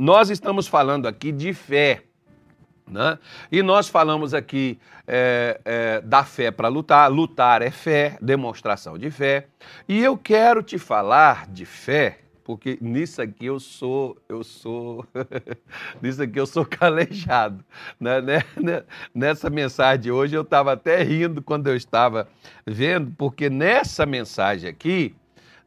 nós estamos falando aqui de fé. Né? E nós falamos aqui é, é, da fé para lutar. Lutar é fé, demonstração de fé. E eu quero te falar de fé, porque nisso aqui eu sou, eu sou, nisso aqui eu sou calejado. Né? né, né? Nessa mensagem de hoje eu estava até rindo quando eu estava vendo, porque nessa mensagem aqui,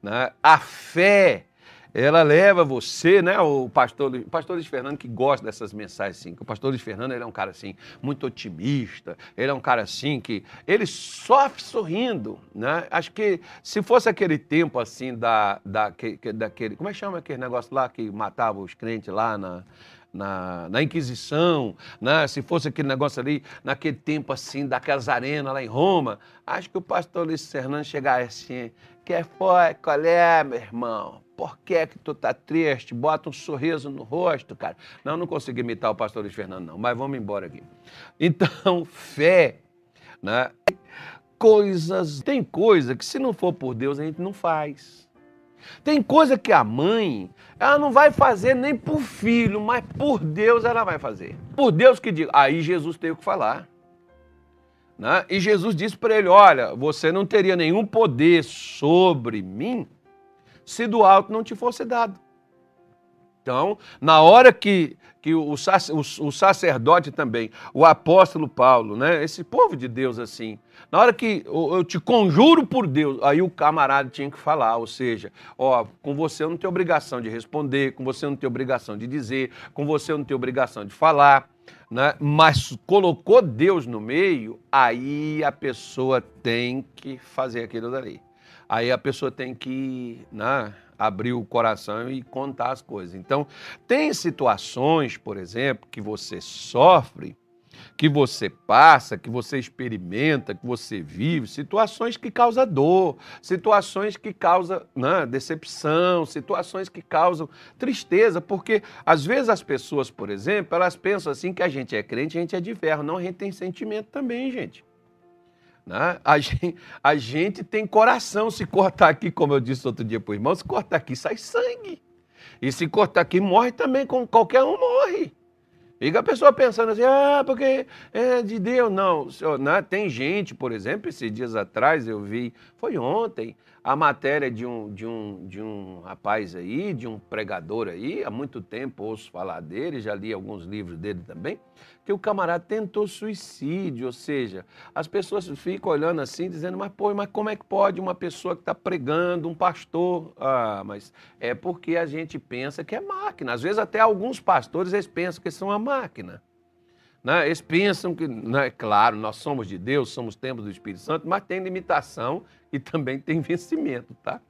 né, a fé ela leva você, né? O pastor, o pastor Luiz Fernando que gosta dessas mensagens assim, o pastor Luiz Fernando ele é um cara assim muito otimista, ele é um cara assim que ele sofre sorrindo, né? Acho que se fosse aquele tempo assim da, da que, daquele, como é que chama aquele negócio lá que matava os crentes lá na na, na, Inquisição, né? se fosse aquele negócio ali, naquele tempo assim, daquelas arenas lá em Roma, acho que o pastor Luiz Fernando chegasse assim, que foi, qual é, meu irmão? Por que que tu tá triste? Bota um sorriso no rosto, cara. Não, não consegui imitar o pastor Luiz Fernando, não, mas vamos embora aqui. Então, fé, né? Coisas, tem coisa que se não for por Deus a gente não faz. Tem coisa que a mãe, ela não vai fazer nem por filho, mas por Deus ela vai fazer. Por Deus que diga. Aí Jesus tem o que falar. Né? E Jesus disse para ele: Olha, você não teria nenhum poder sobre mim se do alto não te fosse dado. Então, na hora que, que o, o, o, sacerdote também, o apóstolo Paulo, né, esse povo de Deus assim, na hora que eu, te conjuro por Deus, aí o camarada tinha que falar, ou seja, ó, com você eu não tenho obrigação de responder, com você eu não tenho obrigação de dizer, com você eu não tenho obrigação de falar, né, mas colocou Deus no meio, aí a pessoa tem que fazer aquilo dali. Aí a pessoa tem que né, abrir o coração e contar as coisas. Então, tem situações, por exemplo, que você sofre, que você passa, que você experimenta, que você vive, situações que causam dor, situações que causam né, decepção, situações que causam tristeza, porque às vezes as pessoas, por exemplo, elas pensam assim que a gente é crente, a gente é de ferro. Não, a gente tem sentimento também, gente. Né? A, gente, a gente tem coração. Se cortar aqui, como eu disse outro dia para o irmão, se cortar aqui sai sangue. E se cortar aqui, morre também, como qualquer um morre. Fica a pessoa pensando assim, ah, porque é de Deus. Não, né? tem gente, por exemplo, esses dias atrás eu vi, foi ontem, a matéria de um, de, um, de um rapaz aí, de um pregador aí, há muito tempo ouço falar dele, já li alguns livros dele também, que o camarada tentou suicídio, ou seja, as pessoas ficam olhando assim, dizendo, mas pô, mas como é que pode uma pessoa que está pregando, um pastor? Ah, mas é porque a gente pensa que é máquina. Às vezes até alguns pastores eles pensam que são a máquina. Né? Eles pensam que, né, claro, nós somos de Deus, somos templos do Espírito Santo, mas tem limitação e também tem vencimento, tá?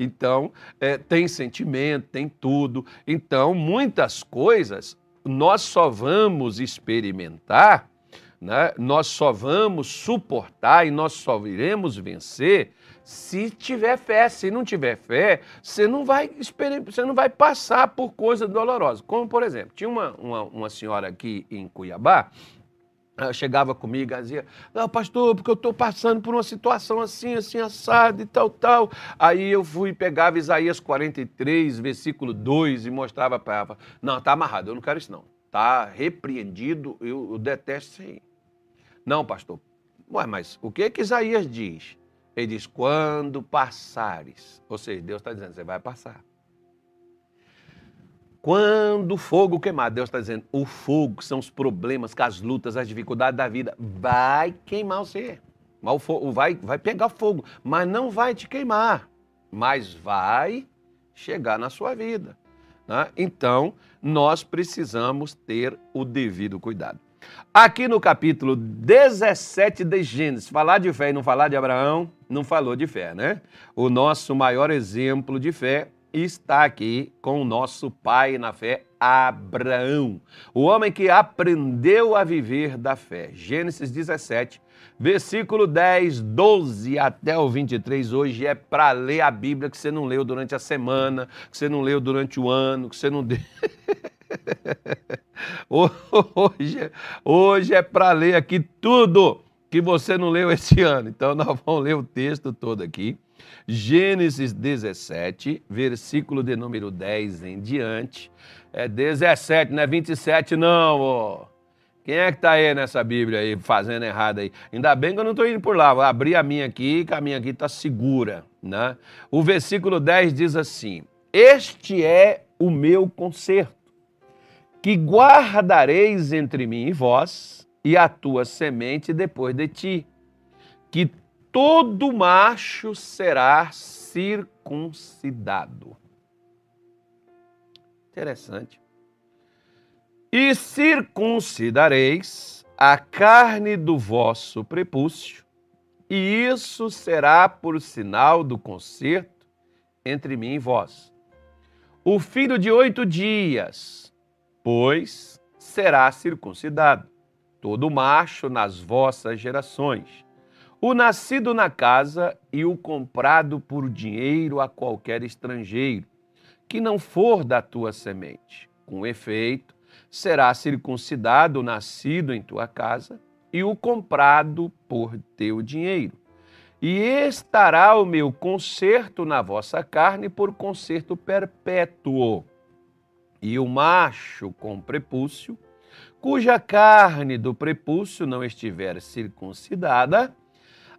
Então, é, tem sentimento, tem tudo. Então, muitas coisas nós só vamos experimentar, né? nós só vamos suportar e nós só iremos vencer se tiver fé. Se não tiver fé, você não vai, você não vai passar por coisas dolorosas. Como, por exemplo, tinha uma, uma, uma senhora aqui em Cuiabá, ela chegava comigo e dizia, não, pastor, porque eu estou passando por uma situação assim, assim, assada e tal, tal. Aí eu fui, pegava Isaías 43, versículo 2 e mostrava para ela. Não, está amarrado, eu não quero isso não. Está repreendido, eu, eu detesto isso aí. Não, pastor. Ué, mas o que que Isaías diz? Ele diz: quando passares. Ou seja, Deus está dizendo: você vai passar. Quando o fogo queimar, Deus está dizendo: o fogo são os problemas, as lutas, as dificuldades da vida, vai queimar você. Vai, vai pegar fogo, mas não vai te queimar, mas vai chegar na sua vida. Né? Então, nós precisamos ter o devido cuidado. Aqui no capítulo 17 de Gênesis, falar de fé e não falar de Abraão, não falou de fé, né? O nosso maior exemplo de fé está aqui com o nosso pai na fé, Abraão, o homem que aprendeu a viver da fé. Gênesis 17, versículo 10, 12 até o 23. Hoje é para ler a Bíblia que você não leu durante a semana, que você não leu durante o ano, que você não. Hoje, hoje é para ler aqui tudo que você não leu esse ano. Então, nós vamos ler o texto todo aqui. Gênesis 17, versículo de número 10 em diante. É 17, não é 27 não, ô. Quem é que tá aí nessa Bíblia aí, fazendo errado aí? Ainda bem que eu não estou indo por lá, vou abrir a minha aqui, que a minha aqui está segura, né? O versículo 10 diz assim, Este é o meu conserto, que guardareis entre mim e vós, e a tua semente depois de ti, que todo macho será circuncidado. Interessante. E circuncidareis a carne do vosso prepúcio, e isso será por sinal do concerto entre mim e vós. O filho de oito dias, pois, será circuncidado, todo macho nas vossas gerações, o nascido na casa e o comprado por dinheiro a qualquer estrangeiro, que não for da tua semente. Com efeito, será circuncidado o nascido em tua casa e o comprado por teu dinheiro. E estará o meu conserto na vossa carne por conserto perpétuo. E o macho com prepúcio, cuja carne do prepúcio não estiver circuncidada,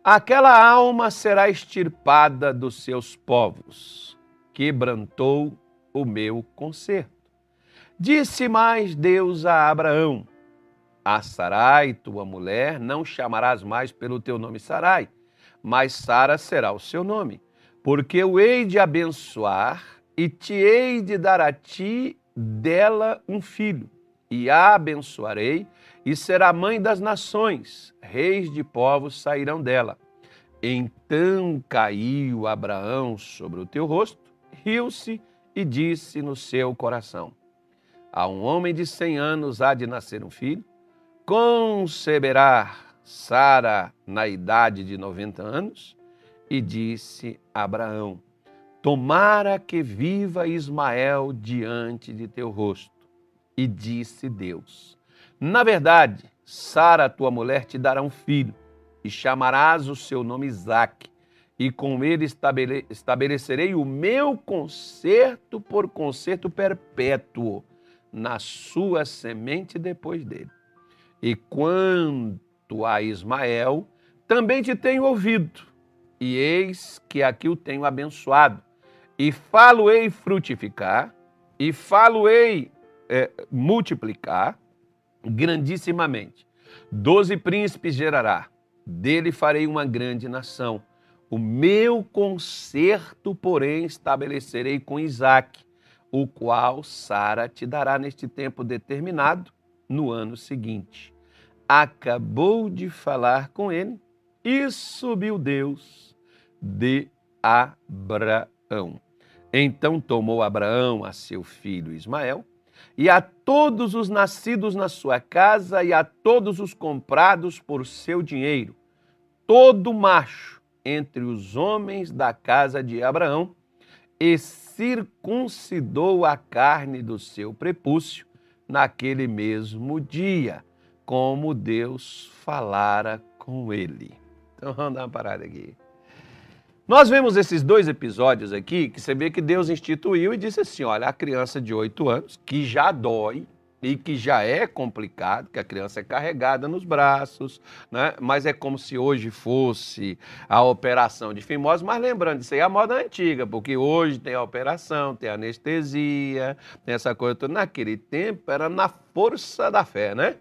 aquela alma será extirpada dos seus povos. Quebrantou o meu conserto. Disse mais Deus a Abraão: A Sarai, tua mulher, não chamarás mais pelo teu nome Sarai, mas Sara será o seu nome, porque eu hei de abençoar e te hei de dar a ti dela um filho, e a abençoarei, e será mãe das nações, reis de povos sairão dela. Então caiu Abraão sobre o teu rosto, riu-se e disse no seu coração: a um homem de cem anos há de nascer um filho, conceberá Sara na idade de noventa anos, e disse Abraão: Tomara que viva Ismael diante de teu rosto. E disse Deus: Na verdade, Sara, tua mulher, te dará um filho, e chamarás o seu nome Isaque, e com ele estabelecerei o meu conserto por conserto perpétuo na sua semente depois dele. E quanto a Ismael, também te tenho ouvido, e eis que aqui o tenho abençoado, e falo-ei frutificar, e falo-ei é, multiplicar grandissimamente. Doze príncipes gerará, dele farei uma grande nação. O meu concerto, porém, estabelecerei com Isaque, o qual Sara te dará neste tempo determinado no ano seguinte. Acabou de falar com ele e subiu Deus de Abraão. Então tomou Abraão a seu filho Ismael e a todos os nascidos na sua casa e a todos os comprados por seu dinheiro, todo macho entre os homens da casa de Abraão, e circuncidou a carne do seu prepúcio naquele mesmo dia, como Deus falara com ele. Então vamos dar uma parada aqui. Nós vemos esses dois episódios aqui que você vê que Deus instituiu e disse assim: olha, a criança de oito anos, que já dói, e que já é complicado, que a criança é carregada nos braços, né? mas é como se hoje fosse a operação de fimose, mas lembrando, isso aí é a moda antiga, porque hoje tem a operação, tem a anestesia, tem essa coisa toda. Naquele tempo era na força da fé, né?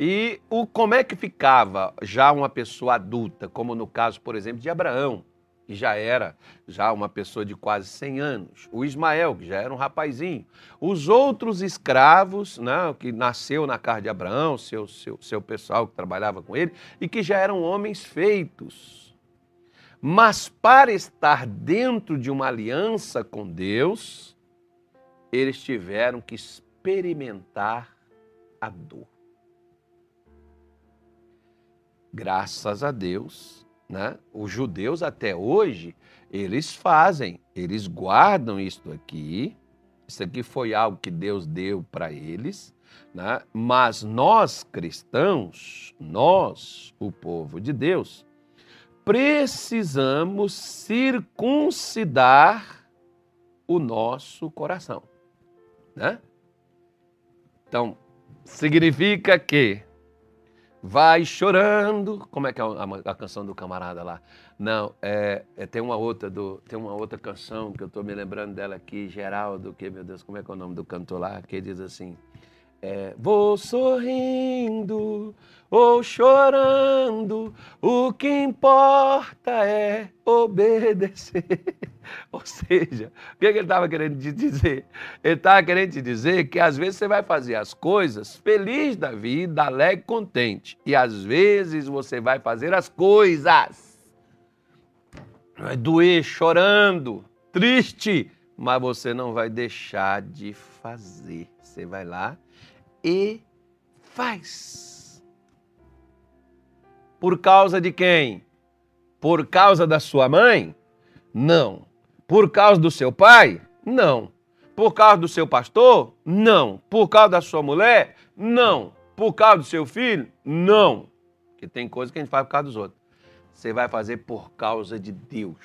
E o, como é que ficava já uma pessoa adulta, como no caso, por exemplo, de Abraão? Que já era já uma pessoa de quase 100 anos, o Ismael, que já era um rapazinho, os outros escravos, né, que nasceu na casa de Abraão, seu, seu, seu pessoal que trabalhava com ele, e que já eram homens feitos. Mas para estar dentro de uma aliança com Deus, eles tiveram que experimentar a dor. Graças a Deus, né? Os judeus até hoje, eles fazem, eles guardam isto aqui. Isso aqui foi algo que Deus deu para eles, né? mas nós cristãos, nós, o povo de Deus, precisamos circuncidar o nosso coração. Né? Então, significa que vai chorando. Como é que é a, a canção do camarada lá? Não, é, é, tem uma outra do, tem uma outra canção que eu estou me lembrando dela aqui, Geraldo, que meu Deus, como é que é o nome do cantor lá? Que diz assim: é, Vou sorrindo ou chorando, o que importa é obedecer. Ou seja, o que, é ele estava querendo te dizer? Ele estava querendo te dizer que às vezes você vai fazer as coisas feliz da vida, alegre, contente. E às vezes você vai fazer as coisas, vai doer chorando, triste, mas você não vai deixar de fazer. Você vai lá e faz. Por causa de quem? Por causa da sua mãe? Não. Por causa do seu pai? Não. Por causa do seu pastor? Não. Por causa da sua mulher? Não. Por causa do seu filho? Não. Porque tem coisa que a gente faz por causa dos outros. Você vai fazer por causa de Deus.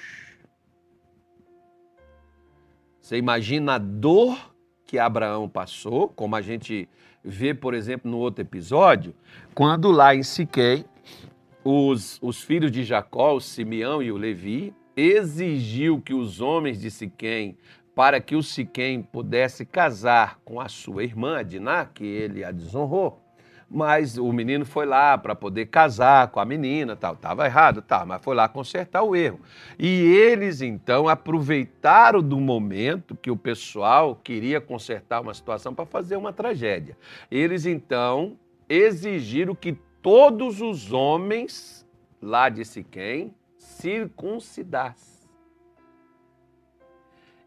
Você imagina a dor que Abraão passou, como a gente vê, por exemplo, no outro episódio, quando lá em Siquém, os, os filhos de Jacó, o Simeão e o Levi, exigiu que os homens de Siquém, para que o Siquém pudesse casar com a sua irmã, Diná, que ele a desonrou, mas o menino foi lá para poder casar com a menina, tal, estava errado, tá, mas foi lá consertar o erro. E eles então aproveitaram do momento que o pessoal queria consertar uma situação para fazer uma tragédia. Eles então exigiram que todos os homens lá de Siquém circuncidassem.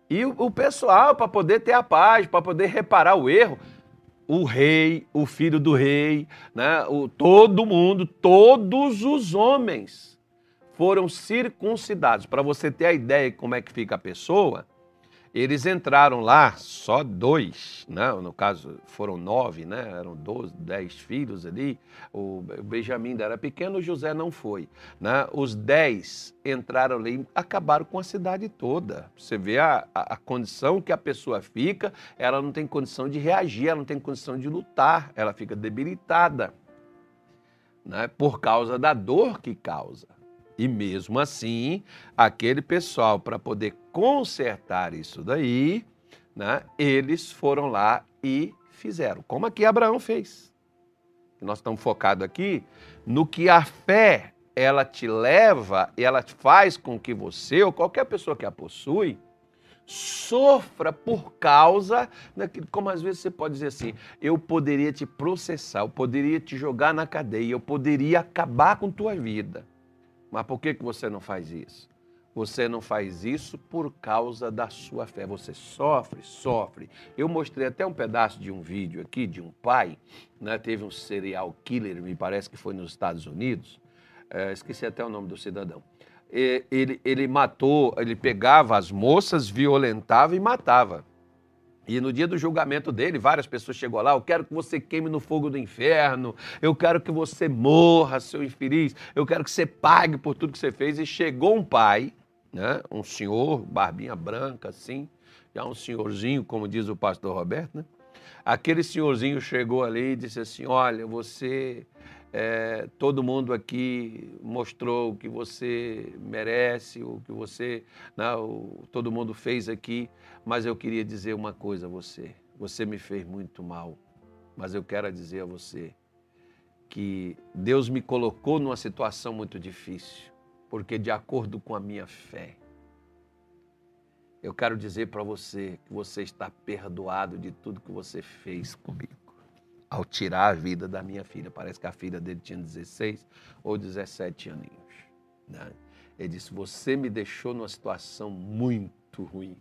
E o pessoal, para poder ter a paz, para poder reparar o erro, o rei, o filho do rei, né? o, todo mundo, todos os homens foram circuncidados. Para você ter a ideia de como é que fica a pessoa, eles entraram lá, só dois, né? no caso foram nove, né? eram doze, dez filhos ali. O Benjamim ainda era pequeno, o José não foi. Né? Os dez entraram ali e acabaram com a cidade toda. Você vê a, a, a condição que a pessoa fica, ela não tem condição de reagir, ela não tem condição de lutar, ela fica debilitada. Né? Por causa da dor que causa. E mesmo assim, aquele pessoal, para poder consertar isso daí, né, eles foram lá e fizeram, como aqui Abraão fez. Nós estamos focados aqui no que a fé ela te leva, ela faz com que você ou qualquer pessoa que a possui sofra por causa daquilo, como às vezes você pode dizer assim, eu poderia te processar, eu poderia te jogar na cadeia, eu poderia acabar com tua vida. Mas por que, que você não faz isso? Você não faz isso por causa da sua fé. Você sofre, sofre. Eu mostrei até um pedaço de um vídeo aqui de um pai, né? teve um serial killer, me parece que foi nos Estados Unidos. É, esqueci até o nome do cidadão. Ele, ele matou, ele pegava as moças, violentava e matava. E no dia do julgamento dele, várias pessoas chegou lá, eu quero que você queime no fogo do inferno, eu quero que você morra, seu infeliz, eu quero que você pague por tudo que você fez. E chegou um pai, né, um senhor, barbinha branca assim, já um senhorzinho, como diz o pastor Roberto, né? Aquele senhorzinho chegou ali e disse assim, olha, você é, todo mundo aqui mostrou o que você merece, o que você, né, o, todo mundo fez aqui, mas eu queria dizer uma coisa a você. Você me fez muito mal, mas eu quero dizer a você que Deus me colocou numa situação muito difícil, porque de acordo com a minha fé, eu quero dizer para você que você está perdoado de tudo que você fez comigo ao tirar a vida da minha filha. Parece que a filha dele tinha 16 ou 17 aninhos. Né? Ele disse: Você me deixou numa situação muito ruim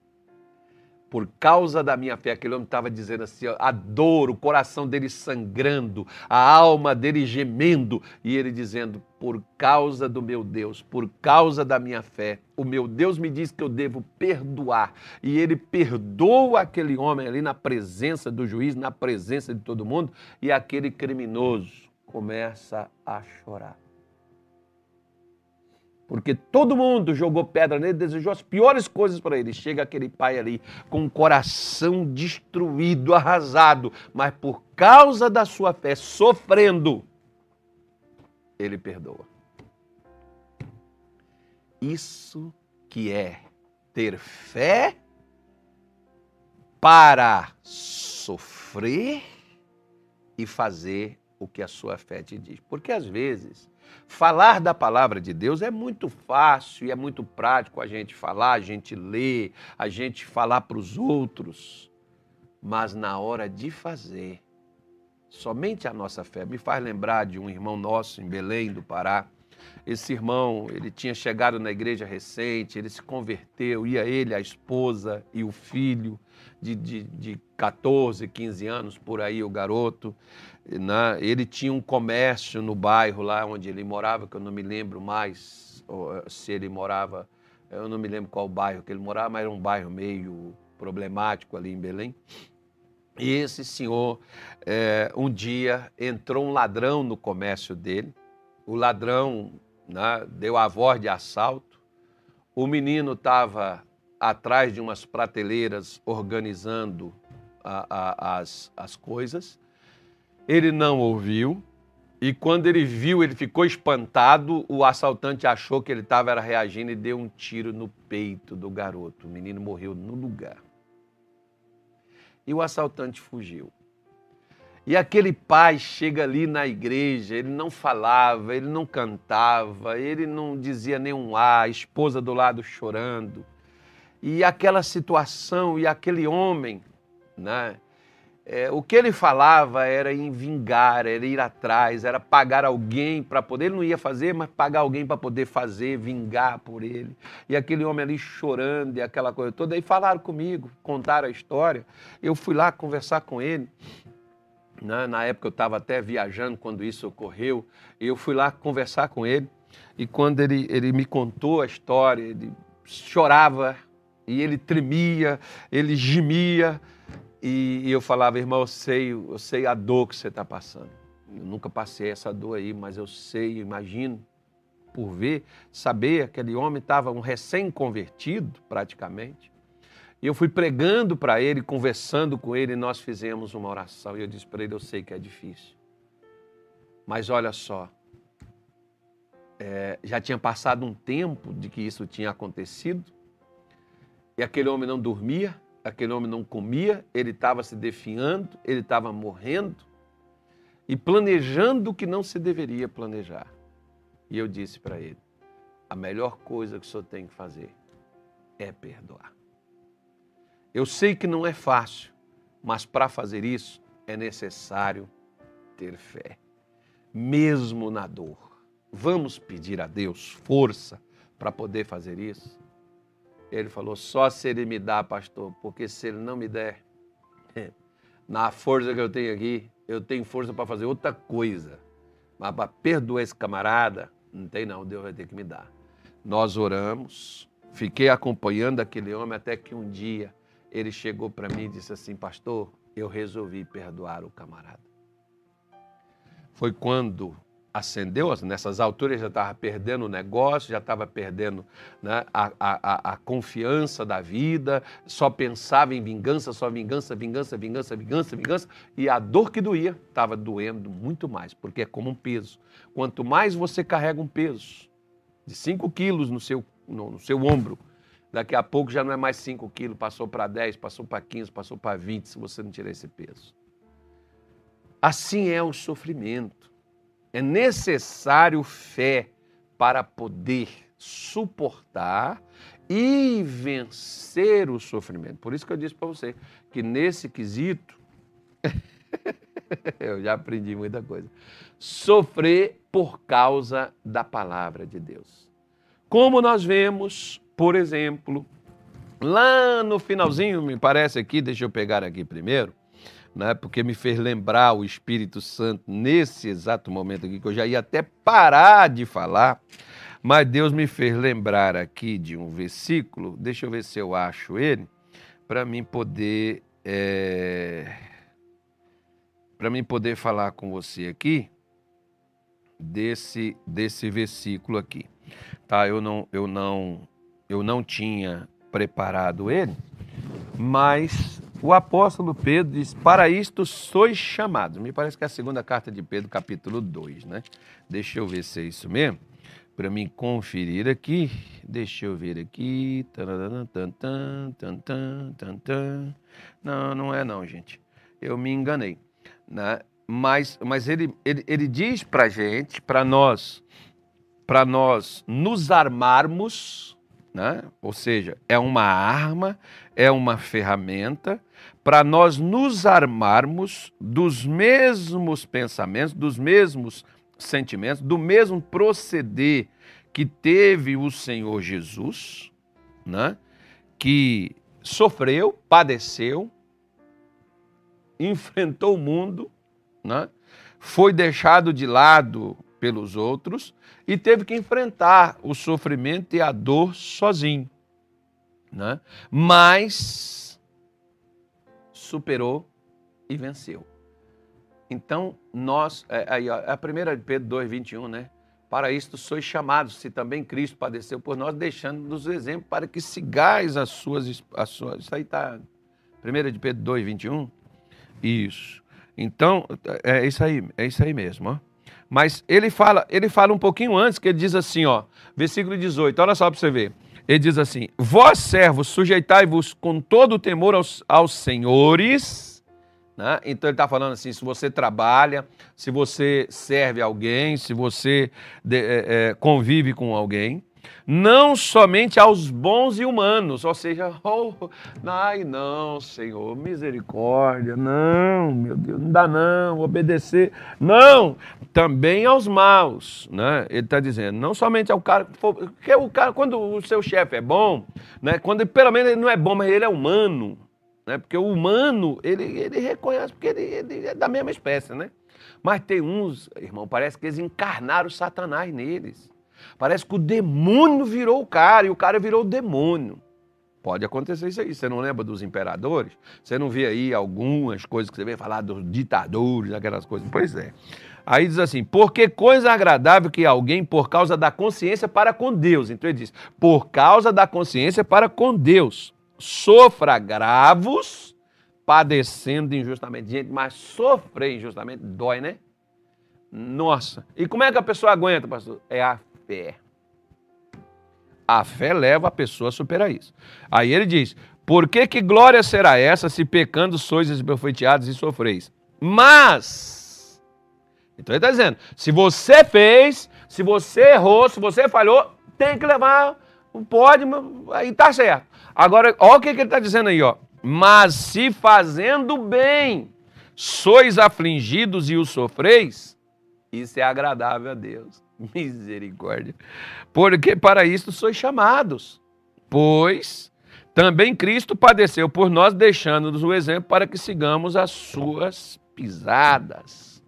por causa da minha fé. Aquele homem estava dizendo assim, a dor, o coração dele sangrando, a alma dele gemendo, e ele dizendo, por causa do meu Deus, por causa da minha fé, o meu Deus me diz que eu devo perdoar. E ele perdoa aquele homem ali na presença do juiz, na presença de todo mundo, e aquele criminoso começa a chorar. porque todo mundo jogou pedra nele, desejou as piores coisas para ele. Chega aquele pai ali com o coração destruído, arrasado, mas por causa da sua fé, sofrendo, ele perdoa. Isso que é ter fé para sofrer e fazer o que a sua fé te diz. Porque às vezes Falar da palavra de Deus é muito fácil e é muito prático a gente falar, a gente ler, a gente falar para os outros. Mas na hora de fazer, somente a nossa fé me faz lembrar de um irmão nosso em Belém do Pará. Esse irmão, ele tinha chegado na igreja recente, ele se converteu, ia ele, a esposa e o filho de, de, de 14, 15 anos, por aí o garoto. Né? Ele tinha um comércio no bairro lá onde ele morava, que eu não me lembro mais se ele morava, eu não me lembro qual bairro que ele morava, mas era um bairro meio problemático ali em Belém. E esse senhor, é, um dia, entrou um ladrão no comércio dele. O ladrão né, deu a voz de assalto. O menino estava atrás de umas prateleiras organizando a, a, as, as coisas. Ele não ouviu e quando ele viu, ele ficou espantado. O assaltante achou que ele estava reagindo e deu um tiro no peito do garoto. O menino morreu no lugar. E o assaltante fugiu. E aquele pai chega ali na igreja, ele não falava, ele não cantava, ele não dizia nenhum A, a esposa do lado chorando. E aquela situação, e aquele homem, né? É, o que ele falava era em vingar, era ir atrás, era pagar alguém para poder. Ele não ia fazer, mas pagar alguém para poder fazer, vingar por ele. E aquele homem ali chorando e aquela coisa toda. Aí falaram comigo, contaram a história. Eu fui lá conversar com ele. Né? Na época eu estava até viajando quando isso ocorreu. Eu fui lá conversar com ele. E quando ele, ele me contou a história, ele chorava e ele tremia, ele gemia. E, e eu falava, irmão, eu sei, eu sei a dor que você está passando. Eu nunca passei essa dor aí, mas eu sei, imagino, por ver, saber, aquele homem estava um recém-convertido, praticamente. E eu fui pregando para ele, conversando com ele, e nós fizemos uma oração. E eu disse para ele: Eu sei que é difícil. Mas olha só, é, já tinha passado um tempo de que isso tinha acontecido, e aquele homem não dormia, aquele homem não comia, ele estava se definhando, ele estava morrendo e planejando o que não se deveria planejar. E eu disse para ele: a melhor coisa que o senhor tem que fazer é perdoar. Eu sei que não é fácil, mas para fazer isso é necessário ter fé, mesmo na dor. Vamos pedir a Deus força para poder fazer isso? Ele falou: só se ele me dá, pastor, porque se ele não me der, na força que eu tenho aqui, eu tenho força para fazer outra coisa. Mas para perdoar esse camarada, não tem não, Deus vai ter que me dar. Nós oramos, fiquei acompanhando aquele homem até que um dia ele chegou para mim e disse assim: Pastor, eu resolvi perdoar o camarada. Foi quando acendeu, nessas alturas já estava perdendo o negócio, já estava perdendo né, a, a, a, confiança da vida, só pensava em vingança, só vingança, vingança, vingança, vingança, vingança, e a dor que doía estava doendo muito mais, porque é como um peso. Quanto mais você carrega um peso de 5 quilos no seu, no, no seu ombro, daqui a pouco já não é mais 5 quilos, passou para 10, passou para 15, passou para 20, se você não tirar esse peso. Assim é o sofrimento. É necessário fé para poder suportar e vencer o sofrimento. Por isso que eu disse para você que nesse quesito, eu já aprendi muita coisa. Sofrer por causa da palavra de Deus. Como nós vemos, por exemplo, lá no finalzinho, me parece aqui, deixa eu pegar aqui primeiro, né? porque me fez lembrar o Espírito Santo nesse exato momento aqui, que eu já ia até parar de falar, mas Deus me fez lembrar aqui de um versículo, deixa eu ver se eu acho ele, para mim poder. É... Para mim poder falar com você aqui desse, desse versículo aqui. tá? Eu não, eu não, eu não tinha preparado ele, mas o apóstolo Pedro diz: Para isto sois chamados. Me parece que é a segunda carta de Pedro, capítulo 2, né? Deixa eu ver se é isso mesmo para mim conferir aqui. Deixa eu ver aqui. Não, não é não, gente. Eu me enganei. Né? Mas, mas ele, ele, ele diz para gente, para nós, para nós nos armarmos, né? ou seja, é uma arma, é uma ferramenta, para nós nos armarmos dos mesmos pensamentos, dos mesmos sentimentos, do mesmo proceder que teve o Senhor Jesus, né? que sofreu, padeceu, enfrentou o mundo, né? foi deixado de lado pelos outros e teve que enfrentar o sofrimento e a dor sozinho. Né? Mas superou e venceu. Então, nós, é, aí, ó, a primeira de Pedro 2, 21, né? Para isto sois chamados, se também Cristo padeceu por nós, deixando-nos o exemplo para que sigais as suas, as suas. Isso aí está. Primeira de Pedro 2, 21. Isso. Então, é isso aí, é isso aí mesmo, ó. Mas ele fala, ele fala um pouquinho antes, que ele diz assim, ó, versículo 18, olha só para você ver. Ele diz assim: Vós, servos, sujeitai-vos com todo o temor aos, aos senhores né? Então ele está falando assim: se você trabalha, se você serve alguém, se você de, é, é, convive com alguém, não somente aos bons e humanos, ou seja, oh, ai não, Senhor, misericórdia, não, meu Deus, não dá não, obedecer, não, também aos maus, né? Ele está dizendo, não somente ao cara, porque o cara, quando o seu chefe é bom, né? Quando pelo menos ele não é bom, mas ele é humano, né? Porque o humano, ele, ele reconhece, porque ele, ele é da mesma espécie, né? Mas tem uns, irmão, parece que eles encarnaram Satanás neles. Parece que o demônio virou o cara e o cara virou o demônio. Pode acontecer isso aí. Você não lembra dos imperadores? Você não vê aí algumas coisas que você vê falar dos ditadores, aquelas coisas? Pois é. Aí diz assim: porque coisa agradável que alguém, por causa da consciência para com Deus. Então ele diz: por causa da consciência para com Deus sofra agravos, padecendo injustamente. Gente, mas sofrer injustamente dói, né? Nossa. E como é que a pessoa aguenta, pastor? É a fé. A fé leva a pessoa a superar isso. Aí ele diz: Por que, que glória será essa se pecando sois esbofeteados e sofreis? Mas, então ele está dizendo: se você fez, se você errou, se você falhou, tem que levar, pode, aí está certo. Agora, olha o que, que ele está dizendo aí, ó. Mas se fazendo bem sois afligidos e o sofreis, isso é agradável a Deus. Misericórdia. Porque para isso sois chamados. Pois também Cristo padeceu por nós, deixando-nos o exemplo para que sigamos as suas pisadas.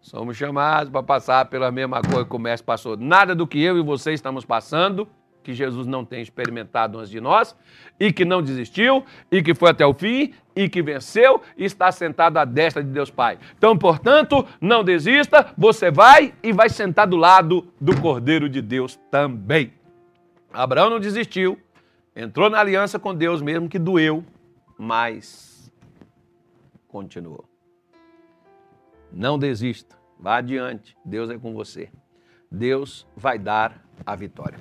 Somos chamados para passar pela mesma coisa que o mestre passou. Nada do que eu e você estamos passando que Jesus não tem experimentado antes de nós, e que não desistiu, e que foi até o fim, e que venceu, e está sentado à destra de Deus Pai. Então, portanto, não desista, você vai e vai sentar do lado do Cordeiro de Deus também. Abraão não desistiu, entrou na aliança com Deus mesmo que doeu, mas continuou. Não desista, vá adiante, Deus é com você. Deus vai dar a vitória.